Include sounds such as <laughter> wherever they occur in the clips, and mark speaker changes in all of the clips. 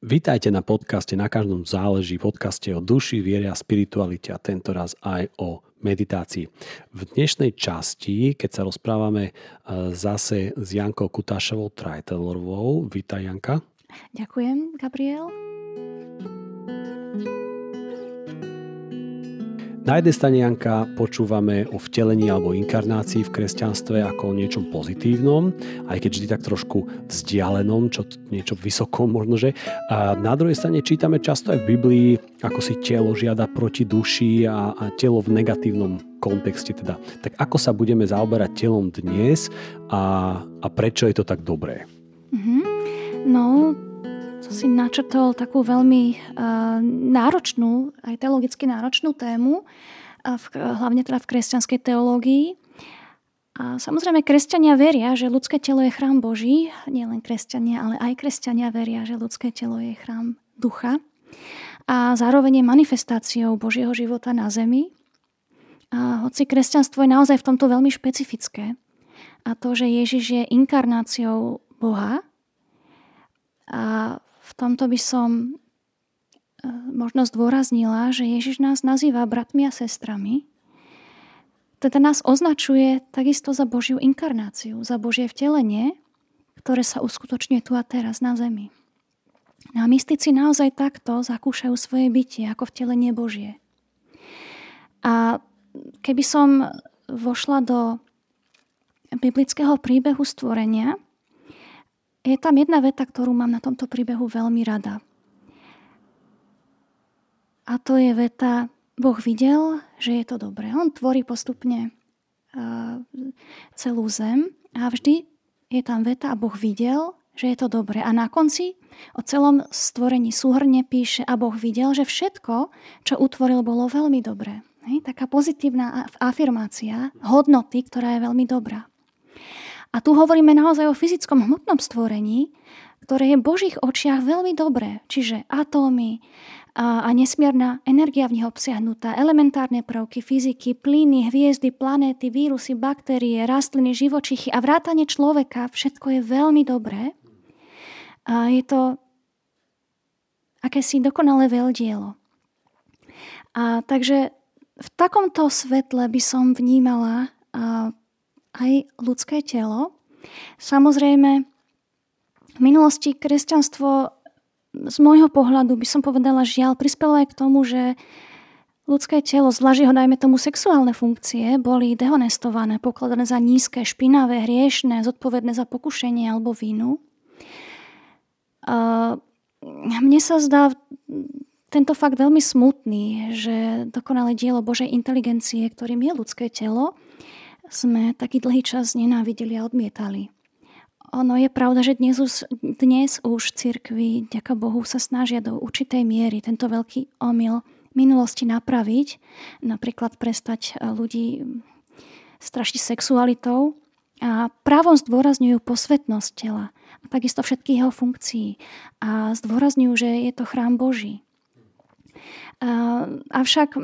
Speaker 1: Vítajte na podcaste Na každom záleží, podcaste o duši, viere a spiritualite a tento raz aj o meditácii. V dnešnej časti, keď sa rozprávame e, zase s Jankou Kutášovou Trajtelorovou, vítaj Janka.
Speaker 2: Ďakujem, Gabriel.
Speaker 1: Na jednej strane, Janka, počúvame o vtelení alebo inkarnácii v kresťanstve ako o niečom pozitívnom, aj keď vždy tak trošku vzdialenom, čo niečo vysokom <laughs> možno, že. A na druhej strane čítame často aj v Biblii, ako si telo žiada proti duši a, a telo v negatívnom kontexte teda. Tak ako sa budeme zaoberať telom dnes a, a prečo je to tak dobré?
Speaker 2: Mm-hmm. No, si načrtol takú veľmi uh, náročnú, aj teologicky náročnú tému, uh, v, hlavne teda v kresťanskej teológii. A samozrejme, kresťania veria, že ľudské telo je chrám Boží. Nie len kresťania, ale aj kresťania veria, že ľudské telo je chrám ducha. A zároveň je manifestáciou Božieho života na zemi. A hoci kresťanstvo je naozaj v tomto veľmi špecifické. A to, že Ježiš je inkarnáciou Boha a tomto by som e, možno zdôraznila, že Ježiš nás nazýva bratmi a sestrami, teda nás označuje takisto za Božiu inkarnáciu, za Božie vtelenie, ktoré sa uskutočňuje tu a teraz na zemi. No a mystici naozaj takto zakúšajú svoje bytie ako vtelenie Božie. A keby som vošla do biblického príbehu stvorenia, je tam jedna veta, ktorú mám na tomto príbehu veľmi rada. A to je veta, Boh videl, že je to dobré. On tvorí postupne uh, celú zem a vždy je tam veta a Boh videl, že je to dobré. A na konci o celom stvorení súhrne píše a Boh videl, že všetko, čo utvoril, bolo veľmi dobré. Taká pozitívna afirmácia hodnoty, ktorá je veľmi dobrá. A tu hovoríme naozaj o fyzickom hmotnom stvorení, ktoré je v Božích očiach veľmi dobré. Čiže atómy a, a nesmierna energia v nich obsiahnutá, elementárne prvky fyziky, plyny, hviezdy, planéty, vírusy, baktérie, rastliny, živočichy a vrátanie človeka, všetko je veľmi dobré. A je to akési dokonalé veľdielo. A takže v takomto svetle by som vnímala aj ľudské telo. Samozrejme, v minulosti kresťanstvo z môjho pohľadu by som povedala žiaľ prispelo aj k tomu, že ľudské telo, zvlášť ho dajme tomu sexuálne funkcie, boli dehonestované, pokladané za nízke, špinavé, hriešné, zodpovedné za pokušenie alebo vínu. Mne sa zdá tento fakt veľmi smutný, že dokonalé dielo Božej inteligencie, ktorým je ľudské telo, sme taký dlhý čas nenávideli a odmietali. Ono je pravda, že dnes už, dnes už cirkvi, ďaká Bohu, sa snažia do určitej miery tento veľký omyl minulosti napraviť, napríklad prestať eh, ľudí strašiť sexualitou a právom zdôrazňujú posvetnosť tela a takisto všetkých jeho funkcií a zdôrazňujú, že je to chrám Boží. Avšak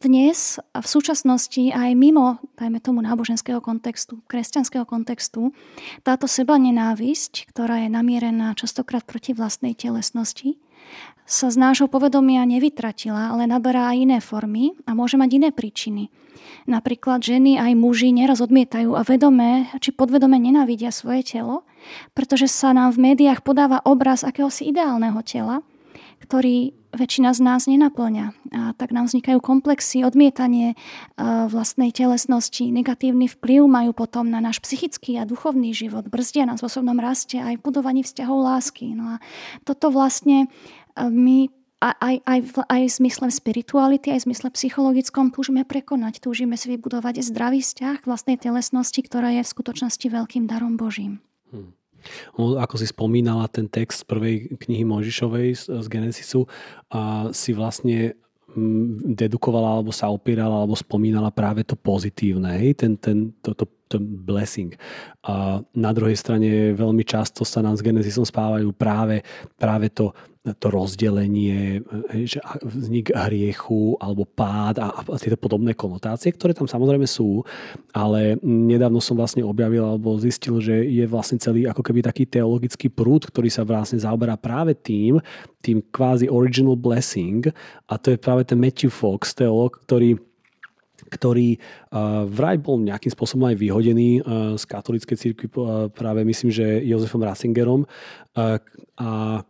Speaker 2: dnes a v súčasnosti aj mimo, dajme tomu náboženského kontextu, kresťanského kontextu, táto seba nenávisť, ktorá je namierená častokrát proti vlastnej telesnosti, sa z nášho povedomia nevytratila, ale naberá aj iné formy a môže mať iné príčiny. Napríklad ženy aj muži neraz odmietajú a vedomé či podvedome nenávidia svoje telo, pretože sa nám v médiách podáva obraz akéhosi ideálneho tela, ktorý väčšina z nás nenaplňa. A tak nám vznikajú komplexy, odmietanie vlastnej telesnosti, negatívny vplyv majú potom na náš psychický a duchovný život, brzdia nás v osobnom raste aj v budovaní vzťahov lásky. No a toto vlastne my aj, aj, aj v zmysle spirituality, aj v zmysle psychologickom túžime prekonať, túžime si vybudovať zdravý vzťah vlastnej telesnosti, ktorá je v skutočnosti veľkým darom Božím. Hmm.
Speaker 1: Ako si spomínala ten text z prvej knihy Mojžišovej z, Genesisu a si vlastne mm, dedukovala alebo sa opierala alebo spomínala práve to pozitívne, hej? Ten, ten, to, to, ten blessing. A na druhej strane veľmi často sa nám s Genesisom spávajú práve, práve to to rozdelenie, že vznik hriechu alebo pád a, a tieto podobné konotácie, ktoré tam samozrejme sú, ale nedávno som vlastne objavil alebo zistil, že je vlastne celý ako keby taký teologický prúd, ktorý sa vlastne zaoberá práve tým, tým kvázi original blessing a to je práve ten Matthew Fox, teolog, ktorý ktorý uh, vraj bol nejakým spôsobom aj vyhodený z katolíckej cirkvi práve myslím, že Jozefom Ratzingerom a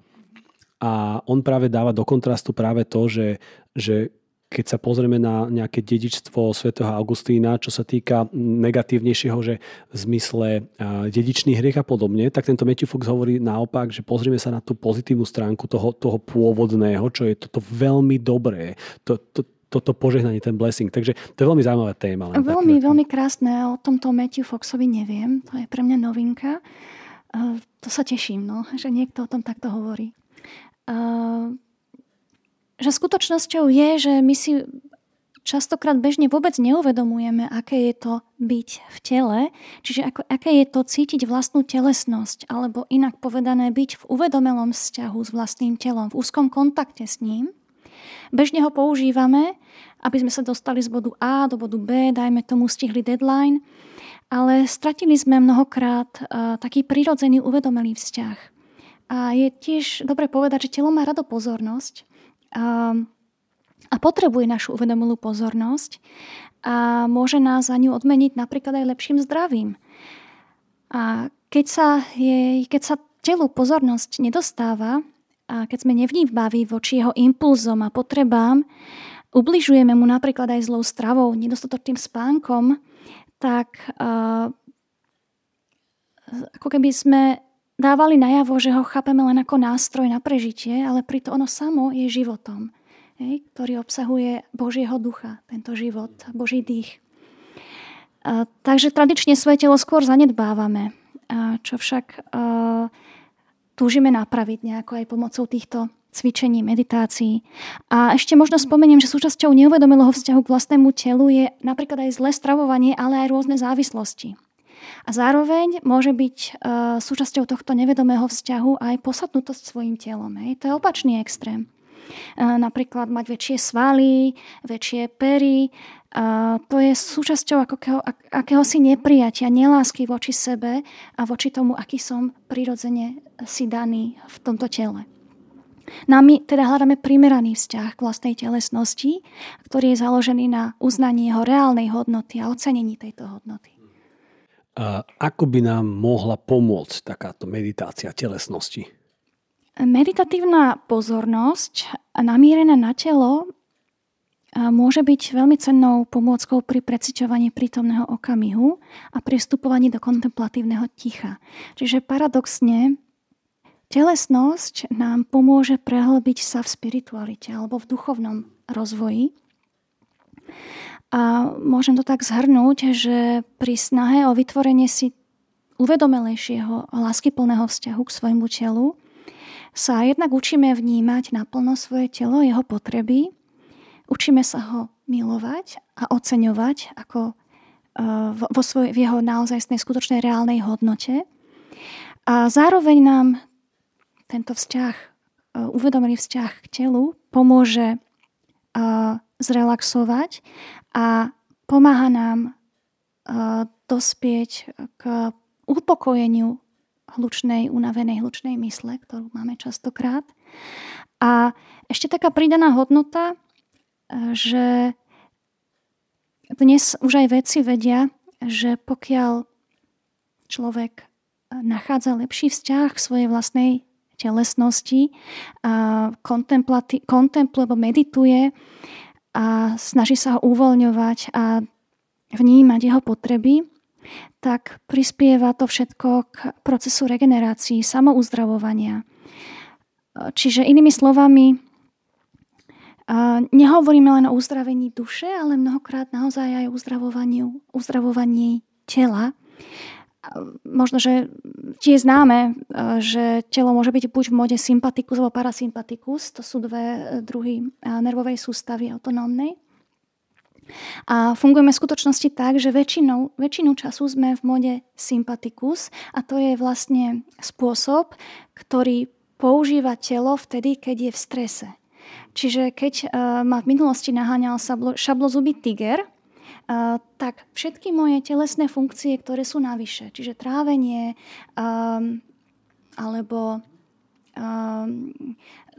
Speaker 1: a on práve dáva do kontrastu práve to, že, že keď sa pozrieme na nejaké dedičstvo svätého Augustína, čo sa týka negatívnejšieho, že v zmysle dedičných hriech a podobne, tak tento Matthew Fox hovorí naopak, že pozrieme sa na tú pozitívnu stránku toho, toho pôvodného, čo je toto veľmi dobré. To, to, toto požehnanie, ten blessing. Takže to je veľmi zaujímavá téma.
Speaker 2: Len veľmi, tak, veľmi krásne. O tomto Matthew Foxovi neviem. To je pre mňa novinka. To sa teším, no, že niekto o tom takto hovorí že skutočnosťou je, že my si častokrát bežne vôbec neuvedomujeme, aké je to byť v tele, čiže ako, aké je to cítiť vlastnú telesnosť, alebo inak povedané byť v uvedomelom vzťahu s vlastným telom, v úzkom kontakte s ním. Bežne ho používame, aby sme sa dostali z bodu A do bodu B, dajme tomu stihli deadline, ale stratili sme mnohokrát uh, taký prirodzený uvedomelý vzťah. A je tiež dobre povedať, že telo má rado pozornosť a, a potrebuje našu uvedomilú pozornosť a môže nás za ňu odmeniť napríklad aj lepším zdravím. A keď sa, jej, keď sa telu pozornosť nedostáva, a keď sme nevnímaví voči jeho impulzom a potrebám, ubližujeme mu napríklad aj zlou stravou, nedostatočným spánkom, tak uh, ako keby sme dávali najavo, že ho chápeme len ako nástroj na prežitie, ale pritom ono samo je životom, ktorý obsahuje Božieho ducha, tento život, Boží dých. Takže tradične svoje telo skôr zanedbávame, čo však a, túžime napraviť nejako aj pomocou týchto cvičení, meditácií. A ešte možno spomeniem, že súčasťou neuvedomilého vzťahu k vlastnému telu je napríklad aj zlé stravovanie, ale aj rôzne závislosti. A zároveň môže byť uh, súčasťou tohto nevedomého vzťahu aj posadnutosť svojim telom. Hej. To je opačný extrém. Uh, napríklad mať väčšie svaly, väčšie pery. Uh, to je súčasťou akého, akéhosi neprijatia, nelásky voči sebe a voči tomu, aký som prirodzene si daný v tomto tele. No a my teda hľadáme primeraný vzťah k vlastnej telesnosti, ktorý je založený na uznaní jeho reálnej hodnoty a ocenení tejto hodnoty.
Speaker 1: Ako by nám mohla pomôcť takáto meditácia telesnosti?
Speaker 2: Meditatívna pozornosť namierená na telo môže byť veľmi cennou pomôckou pri preciťovaní prítomného okamihu a pri vstupovaní do kontemplatívneho ticha. Čiže paradoxne, telesnosť nám pomôže prehlbiť sa v spiritualite alebo v duchovnom rozvoji. A môžem to tak zhrnúť, že pri snahe o vytvorenie si uvedomelejšieho a láskyplného vzťahu k svojmu telu sa jednak učíme vnímať naplno svoje telo, jeho potreby, učíme sa ho milovať a oceňovať ako e, vo svoj, v jeho naozajstnej skutočnej reálnej hodnote. A zároveň nám tento vzťah, e, uvedomený vzťah k telu pomôže zrelaxovať a pomáha nám dospieť k upokojeniu hlučnej, unavenej hlučnej mysle, ktorú máme častokrát. A ešte taká pridaná hodnota, že dnes už aj vedci vedia, že pokiaľ človek nachádza lepší vzťah k svojej vlastnej telesnosti, a kontempluje, medituje a snaží sa ho uvoľňovať a vnímať jeho potreby, tak prispieva to všetko k procesu regenerácií, samouzdravovania. Čiže inými slovami, nehovoríme len o uzdravení duše, ale mnohokrát naozaj aj o uzdravovaní tela možno, že tie známe, e, že telo môže byť buď v mode sympatikus alebo parasympatikus. To sú dve e, druhy e, nervovej sústavy autonómnej. A fungujeme v skutočnosti tak, že väčšinou, väčšinu času sme v mode sympatikus a to je vlastne spôsob, ktorý používa telo vtedy, keď je v strese. Čiže keď uh, ma v minulosti naháňal šablozubý tiger, tak všetky moje telesné funkcie, ktoré sú navyše, čiže trávenie um, alebo um,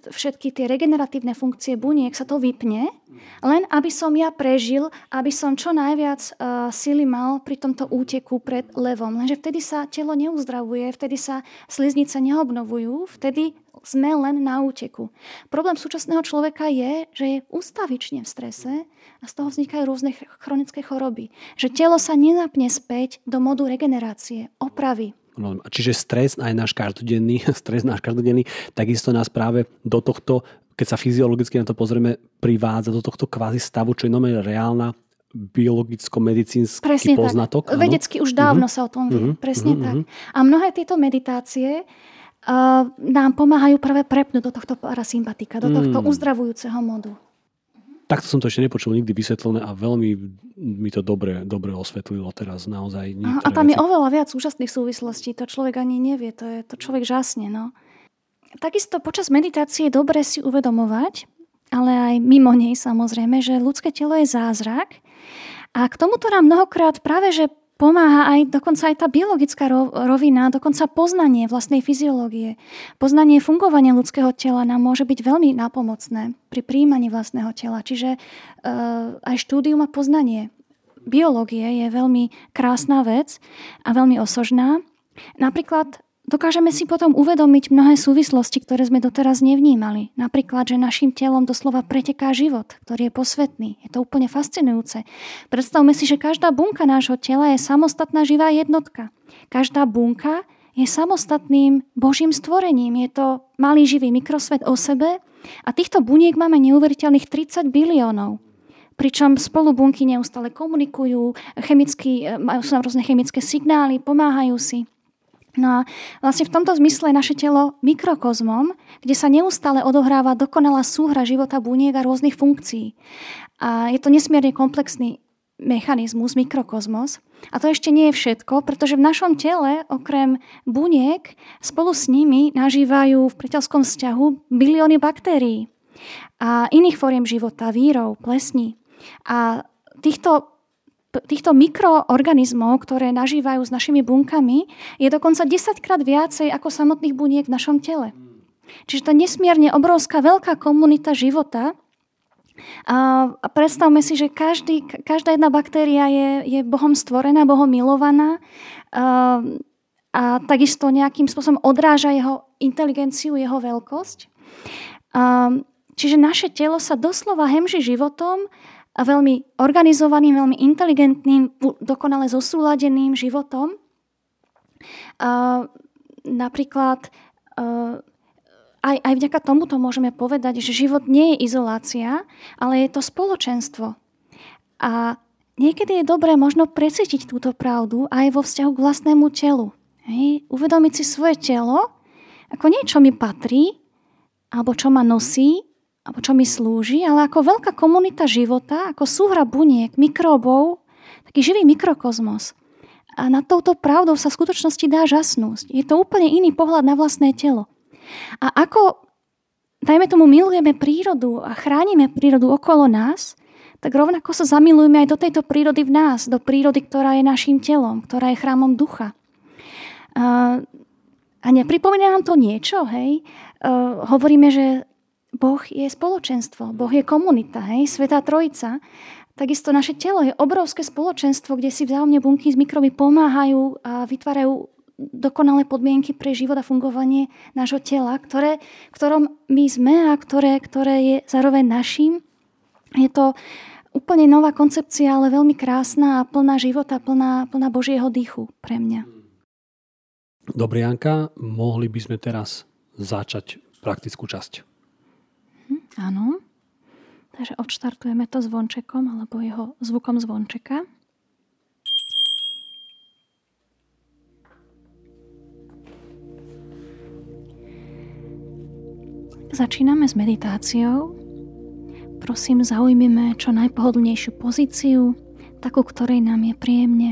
Speaker 2: všetky tie regeneratívne funkcie buniek sa to vypne, len aby som ja prežil, aby som čo najviac uh, sily mal pri tomto úteku pred levom. Lenže vtedy sa telo neuzdravuje, vtedy sa sliznice neobnovujú, vtedy sme len na úteku. Problém súčasného človeka je, že je ustavične v strese a z toho vznikajú rôzne chronické choroby. Že telo sa nenapne späť do modu regenerácie, opravy,
Speaker 1: No, čiže stres aj náš každodenný, <laughs> stres náš každodenný, takisto nás práve do tohto, keď sa fyziologicky na to pozrieme, privádza do tohto kvázi stavu, čo je normálne reálna biologicko-medicínsky
Speaker 2: presne
Speaker 1: poznatok.
Speaker 2: Tak. Vedecky už dávno uh-huh. sa o tom vie. Uh-huh. Presne uh-huh. tak. A mnohé tieto meditácie nám pomáhajú práve prepnúť do tohto parasympatika, do tohto uh-huh. uzdravujúceho modu.
Speaker 1: Takto som to ešte nepočul nikdy vysvetlené a veľmi mi to dobre, dobre osvetlilo teraz naozaj.
Speaker 2: Aha, a tam veci. je oveľa viac úžasných súvislostí. To človek ani nevie. To, je, to človek žasne. No. Takisto počas meditácie je dobre si uvedomovať, ale aj mimo nej samozrejme, že ľudské telo je zázrak. A k tomuto nám mnohokrát práve, že pomáha aj dokonca aj tá biologická rovina, dokonca poznanie vlastnej fyziológie. Poznanie fungovania ľudského tela nám môže byť veľmi nápomocné pri príjmaní vlastného tela. Čiže uh, aj štúdium a poznanie biológie je veľmi krásna vec a veľmi osožná. Napríklad Dokážeme si potom uvedomiť mnohé súvislosti, ktoré sme doteraz nevnímali. Napríklad, že našim telom doslova preteká život, ktorý je posvetný. Je to úplne fascinujúce. Predstavme si, že každá bunka nášho tela je samostatná živá jednotka. Každá bunka je samostatným Božím stvorením. Je to malý živý mikrosvet o sebe a týchto buniek máme neuveriteľných 30 biliónov pričom spolu bunky neustále komunikujú, chemicky, majú sú rôzne chemické signály, pomáhajú si. No a vlastne v tomto zmysle je naše telo mikrokozmom, kde sa neustále odohráva dokonalá súhra života buniek a rôznych funkcií. A je to nesmierne komplexný mechanizmus, mikrokozmos. A to ešte nie je všetko, pretože v našom tele, okrem buniek, spolu s nimi nažívajú v priateľskom vzťahu bilióny baktérií a iných fóriem života, vírov, plesní. A týchto týchto mikroorganizmov, ktoré nažívajú s našimi bunkami, je dokonca 10 krát viacej ako samotných buniek v našom tele. Čiže je nesmierne obrovská veľká komunita života. A predstavme si, že každý, každá jedna baktéria je, je Bohom stvorená, Bohom milovaná a, a takisto nejakým spôsobom odráža jeho inteligenciu, jeho veľkosť. A, čiže naše telo sa doslova hemží životom a veľmi organizovaným, veľmi inteligentným, dokonale zosúladeným životom. Uh, napríklad aj, aj vďaka tomuto môžeme povedať, že život nie je izolácia, ale je to spoločenstvo. A niekedy je dobré možno precítiť túto pravdu aj vo vzťahu k vlastnému telu. Hej? Uvedomiť si svoje telo ako niečo mi patrí, alebo čo ma nosí, alebo čo mi slúži, ale ako veľká komunita života, ako súhra buniek, mikróbov, taký živý mikrokozmos. A nad touto pravdou sa v skutočnosti dá žasnúť. Je to úplne iný pohľad na vlastné telo. A ako, dajme tomu, milujeme prírodu a chránime prírodu okolo nás, tak rovnako sa zamilujeme aj do tejto prírody v nás, do prírody, ktorá je našim telom, ktorá je chrámom ducha. A, a nepripomína nám to niečo, hej? Uh, hovoríme, že Boh je spoločenstvo, Boh je komunita, hej, Svetá Trojica. Takisto naše telo je obrovské spoločenstvo, kde si vzájomne bunky z mikroby pomáhajú a vytvárajú dokonalé podmienky pre život a fungovanie nášho tela, ktoré, ktorom my sme a ktoré, ktoré je zároveň našim. Je to úplne nová koncepcia, ale veľmi krásna a plná života, plná, plná Božieho dýchu pre mňa.
Speaker 1: Dobre, Janka, mohli by sme teraz začať praktickú časť.
Speaker 2: Áno. Takže odštartujeme to zvončekom alebo jeho zvukom zvončeka. Začíname s meditáciou. Prosím, zaujmime čo najpohodlnejšiu pozíciu, takú, ktorej nám je príjemne.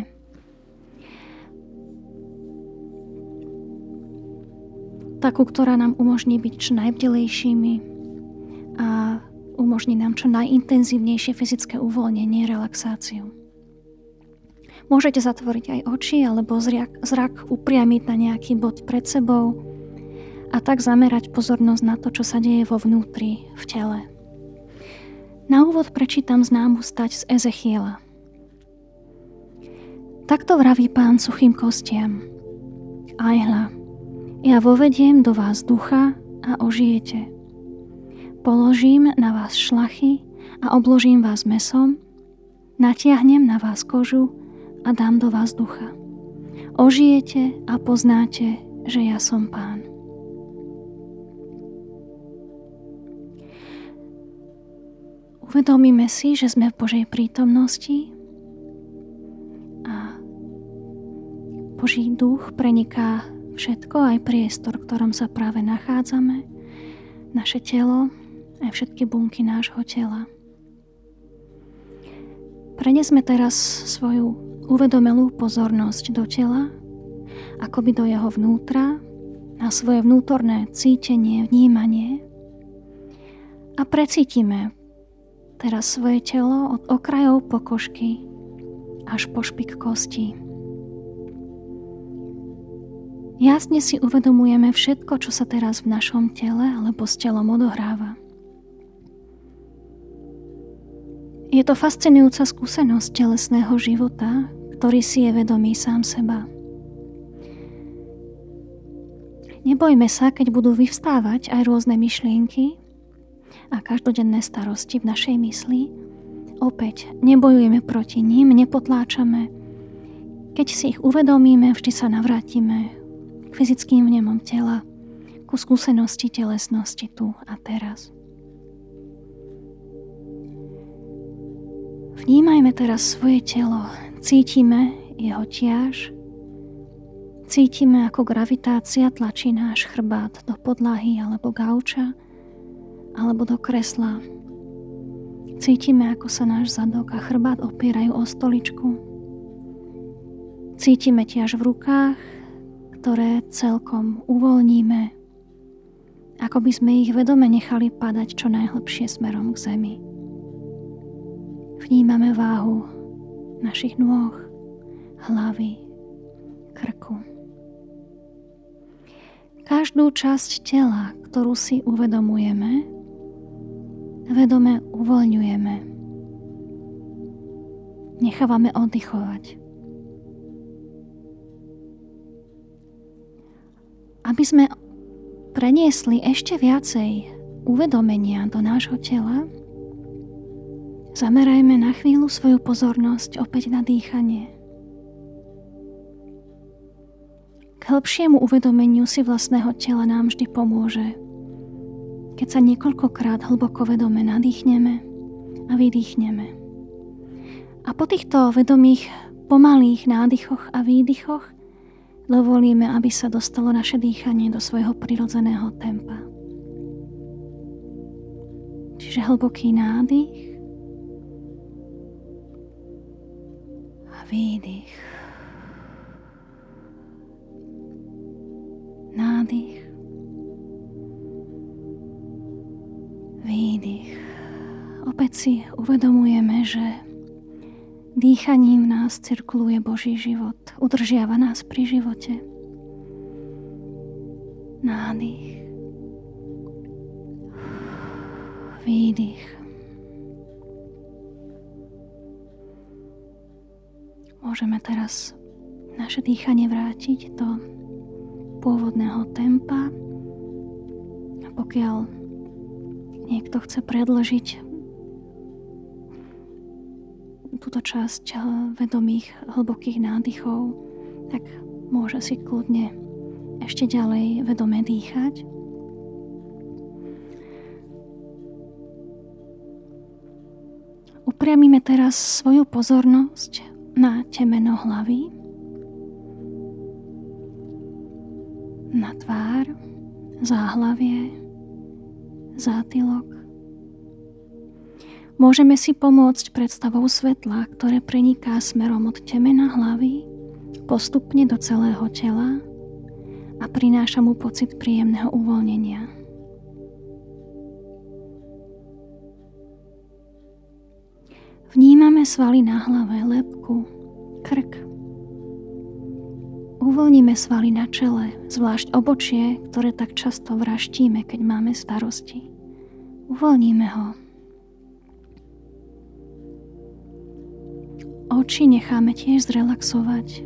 Speaker 2: takú, ktorá nám umožní byť čo najbdelejšími a umožní nám čo najintenzívnejšie fyzické uvoľnenie, relaxáciu. Môžete zatvoriť aj oči alebo zrak, zrak upriamiť na nejaký bod pred sebou a tak zamerať pozornosť na to, čo sa deje vo vnútri, v tele. Na úvod prečítam známu stať z Ezechiela. Takto vraví pán suchým kostiam. Aj hla, ja vovediem do vás ducha a ožijete. Položím na vás šlachy a obložím vás mesom, natiahnem na vás kožu a dám do vás ducha. Ožijete a poznáte, že ja som pán. Uvedomíme si, že sme v Božej prítomnosti a Boží duch preniká všetko, aj priestor, v ktorom sa práve nachádzame, naše telo, aj všetky bunky nášho tela. Prenesme teraz svoju uvedomelú pozornosť do tela, akoby do jeho vnútra, na svoje vnútorné cítenie, vnímanie a precítime teraz svoje telo od okrajov pokožky až po špik kosti. Jasne si uvedomujeme všetko, čo sa teraz v našom tele alebo s telom odohráva. Je to fascinujúca skúsenosť telesného života, ktorý si je vedomý sám seba. Nebojme sa, keď budú vyvstávať aj rôzne myšlienky a každodenné starosti v našej mysli. Opäť nebojujeme proti ním, nepotláčame. Keď si ich uvedomíme, vždy sa navrátime k fyzickým vnemom tela, ku skúsenosti telesnosti tu a teraz. Vnímajme teraz svoje telo, cítime jeho tiaž, cítime ako gravitácia tlačí náš chrbát do podlahy alebo gauča alebo do kresla. Cítime, ako sa náš zadok a chrbát opierajú o stoličku. Cítime tiaž v rukách, ktoré celkom uvoľníme, ako by sme ich vedome nechali padať čo najhlbšie smerom k zemi. Vnímame váhu našich nôh, hlavy, krku. Každú časť tela, ktorú si uvedomujeme, vedome uvoľňujeme. Nechávame oddychovať. Aby sme preniesli ešte viacej uvedomenia do nášho tela, Zamerajme na chvíľu svoju pozornosť opäť na dýchanie. K hĺbšiemu uvedomeniu si vlastného tela nám vždy pomôže, keď sa niekoľkokrát hlboko vedome nadýchneme a vydýchneme. A po týchto vedomých pomalých nádychoch a výdychoch dovolíme, aby sa dostalo naše dýchanie do svojho prirodzeného tempa. Čiže hlboký nádych výdych. Nádych. Výdych. Opäť si uvedomujeme, že dýchaním nás cirkuluje Boží život, udržiava nás pri živote. Nádych. Výdych. Môžeme teraz naše dýchanie vrátiť do pôvodného tempa. A pokiaľ niekto chce predložiť túto časť eh, vedomých hlbokých nádychov, tak môže si kľudne ešte ďalej vedome dýchať. Upriamime teraz svoju pozornosť na temeno hlavy, na tvár, záhlavie, zátylok. Môžeme si pomôcť predstavou svetla, ktoré preniká smerom od temena hlavy postupne do celého tela a prináša mu pocit príjemného uvoľnenia. Vnímame svaly na hlave, lepku, krk. Uvoľníme svaly na čele, zvlášť obočie, ktoré tak často vraštíme, keď máme starosti. Uvoľníme ho. Oči necháme tiež zrelaxovať.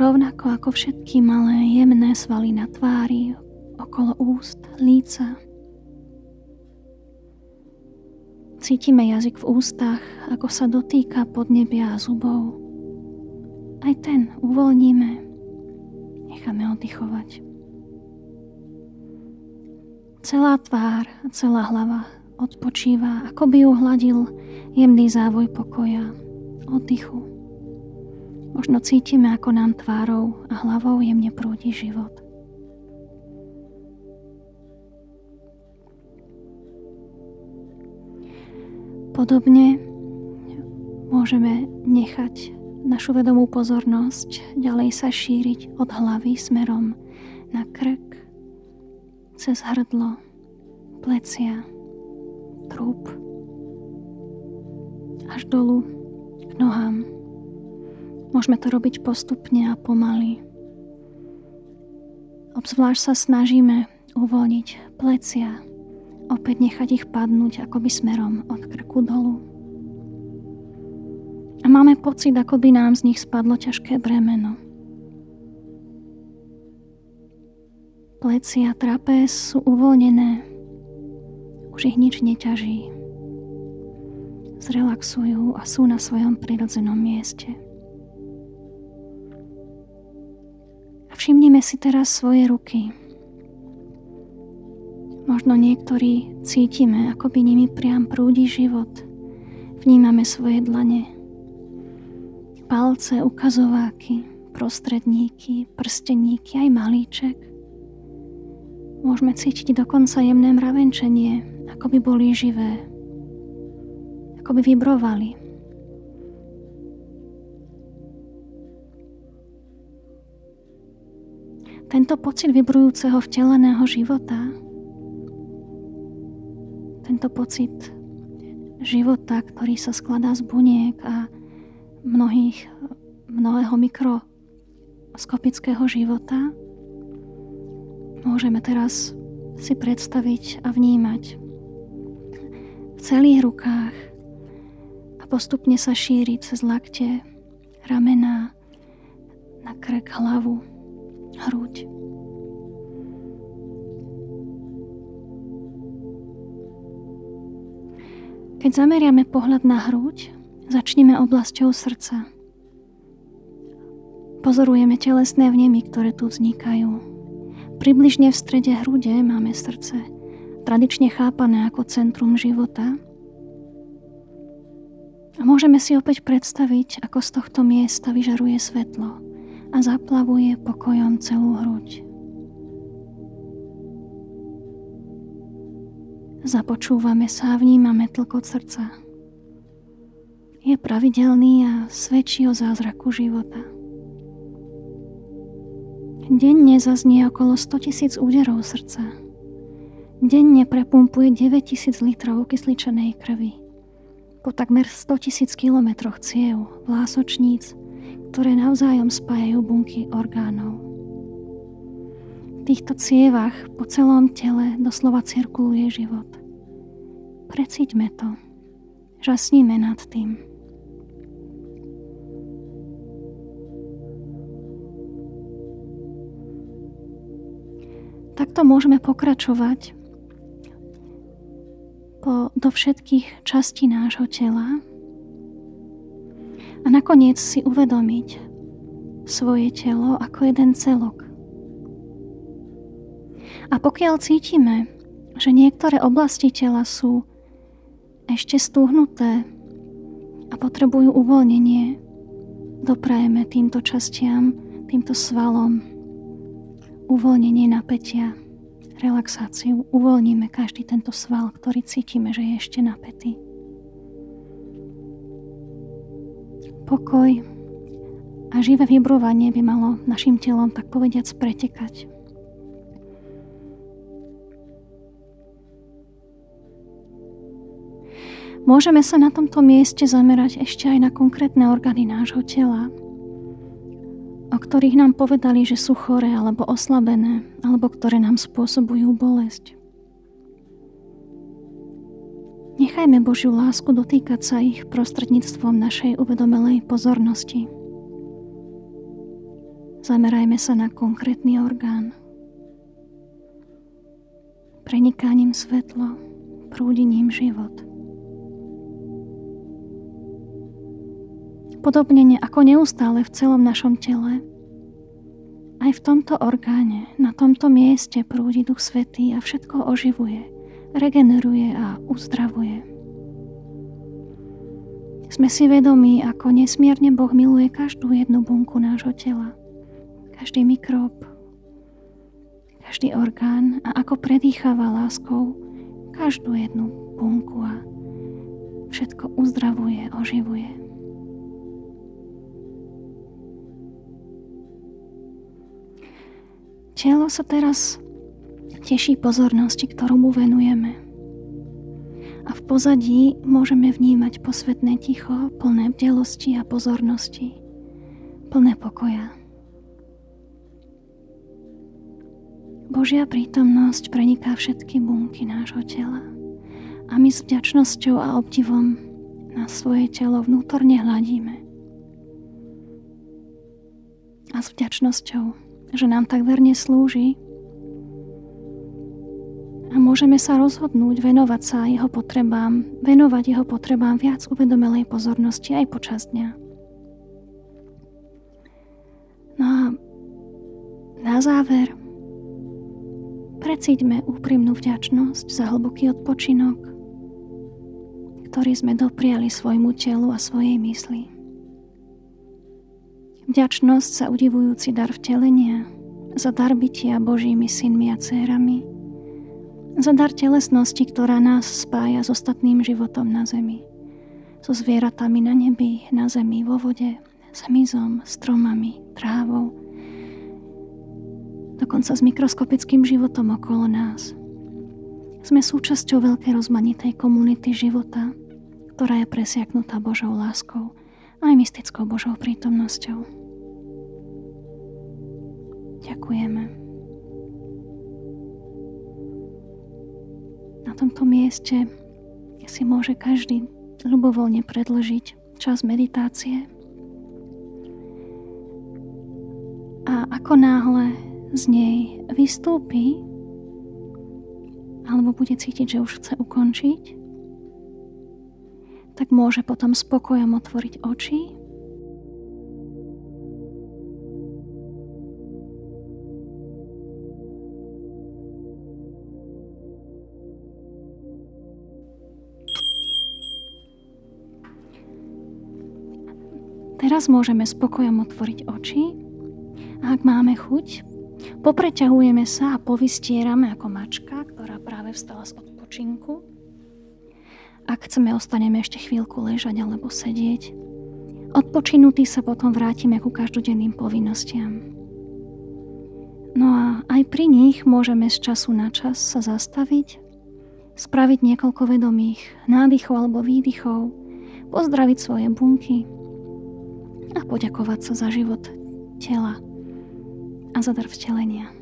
Speaker 2: Rovnako ako všetky malé jemné svaly na tvári, okolo úst, líca. Cítime jazyk v ústach, ako sa dotýka podnebia a zubov. Aj ten uvoľníme, necháme oddychovať. Celá tvár a celá hlava odpočíva, ako by ju hladil jemný závoj pokoja, oddychu. Možno cítime, ako nám tvárou a hlavou jemne prúdi život. Podobne môžeme nechať našu vedomú pozornosť ďalej sa šíriť od hlavy smerom na krk, cez hrdlo, plecia, trup, až dolu k nohám. Môžeme to robiť postupne a pomaly. Obzvlášť sa snažíme uvoľniť plecia, opäť nechať ich padnúť akoby smerom od krku dolu. A máme pocit, ako by nám z nich spadlo ťažké bremeno. Plecia trapez sú uvoľnené, už ich nič neťaží. Zrelaxujú a sú na svojom prirodzenom mieste. A všimnime si teraz svoje ruky. Možno niektorí cítime, ako by nimi priam prúdi život. Vnímame svoje dlane. Palce, ukazováky, prostredníky, prsteníky, aj malíček. Môžeme cítiť dokonca jemné mravenčenie, ako by boli živé. Ako by vibrovali. Tento pocit vibrujúceho vteleného života tento pocit? Života, ktorý sa skladá z buniek a mnohých, mnohého mikroskopického života, môžeme teraz si predstaviť a vnímať. V celých rukách a postupne sa šíriť cez lakte, ramená, na krk, hlavu, hruď. Keď zameriame pohľad na hruď, začneme oblasťou srdca. Pozorujeme telesné vnemy, ktoré tu vznikajú. Približne v strede hrude máme srdce, tradične chápané ako centrum života. A môžeme si opäť predstaviť, ako z tohto miesta vyžaruje svetlo a zaplavuje pokojom celú hruď. Započúvame sa a vnímame tlkot srdca. Je pravidelný a svedčí o zázraku života. Denne zaznie okolo 100 tisíc úderov srdca. Denne prepumpuje 9 tisíc litrov kysličenej krvi. Po takmer 100 tisíc kilometroch ciev, vlásočníc, ktoré navzájom spájajú bunky orgánov. Týchto cievach po celom tele doslova cirkuluje život. Precíťme to. Žasníme nad tým. Takto môžeme pokračovať po, do všetkých častí nášho tela a nakoniec si uvedomiť svoje telo ako jeden celok. A pokiaľ cítime, že niektoré oblasti tela sú ešte stúhnuté a potrebujú uvoľnenie, doprajeme týmto častiam, týmto svalom uvoľnenie napätia, relaxáciu. Uvoľníme každý tento sval, ktorý cítime, že je ešte napätý. Pokoj a živé vibrovanie by malo našim telom tak povediac pretekať. Môžeme sa na tomto mieste zamerať ešte aj na konkrétne orgány nášho tela, o ktorých nám povedali, že sú choré alebo oslabené, alebo ktoré nám spôsobujú bolesť. Nechajme Božiu lásku dotýkať sa ich prostredníctvom našej uvedomelej pozornosti. Zamerajme sa na konkrétny orgán. Prenikáním svetlo, prúdením život. Podobne ako neustále v celom našom tele, aj v tomto orgáne, na tomto mieste prúdi Duch Svetý a všetko oživuje, regeneruje a uzdravuje. Sme si vedomí, ako nesmierne Boh miluje každú jednu bunku nášho tela, každý mikrob, každý orgán a ako predýcháva láskou každú jednu bunku a všetko uzdravuje, oživuje. Telo sa teraz teší pozornosti, ktorú mu venujeme. A v pozadí môžeme vnímať posvetné ticho, plné bdelosti a pozornosti, plné pokoja. Božia prítomnosť preniká všetky bunky nášho tela a my s vďačnosťou a obdivom na svoje telo vnútorne hladíme. A s vďačnosťou že nám tak verne slúži a môžeme sa rozhodnúť venovať sa jeho potrebám, venovať jeho potrebám viac uvedomelej pozornosti aj počas dňa. No a na záver precíťme úprimnú vďačnosť za hlboký odpočinok, ktorý sme dopriali svojmu telu a svojej mysli. Vďačnosť za udivujúci dar vtelenia, za dar bytia Božími synmi a dcérami, za dar telesnosti, ktorá nás spája s ostatným životom na zemi, so zvieratami na nebi, na zemi, vo vode, s hmyzom, stromami, trávou, dokonca s mikroskopickým životom okolo nás. Sme súčasťou veľkej rozmanitej komunity života, ktorá je presiaknutá Božou láskou aj mystickou Božou prítomnosťou. Ďakujeme. Na tomto mieste si môže každý ľubovoľne predložiť čas meditácie. A ako náhle z nej vystúpi, alebo bude cítiť, že už chce ukončiť, tak môže potom spokojom otvoriť oči Teraz môžeme spokojom otvoriť oči a ak máme chuť, popreťahujeme sa a povystierame ako mačka, ktorá práve vstala z odpočinku. Ak chceme, ostaneme ešte chvíľku ležať alebo sedieť. Odpočinutí sa potom vrátime ku každodenným povinnostiam. No a aj pri nich môžeme z času na čas sa zastaviť, spraviť niekoľko vedomých nádychov alebo výdychov, pozdraviť svoje bunky, a poďakovať sa za život tela a za dar vtelenia.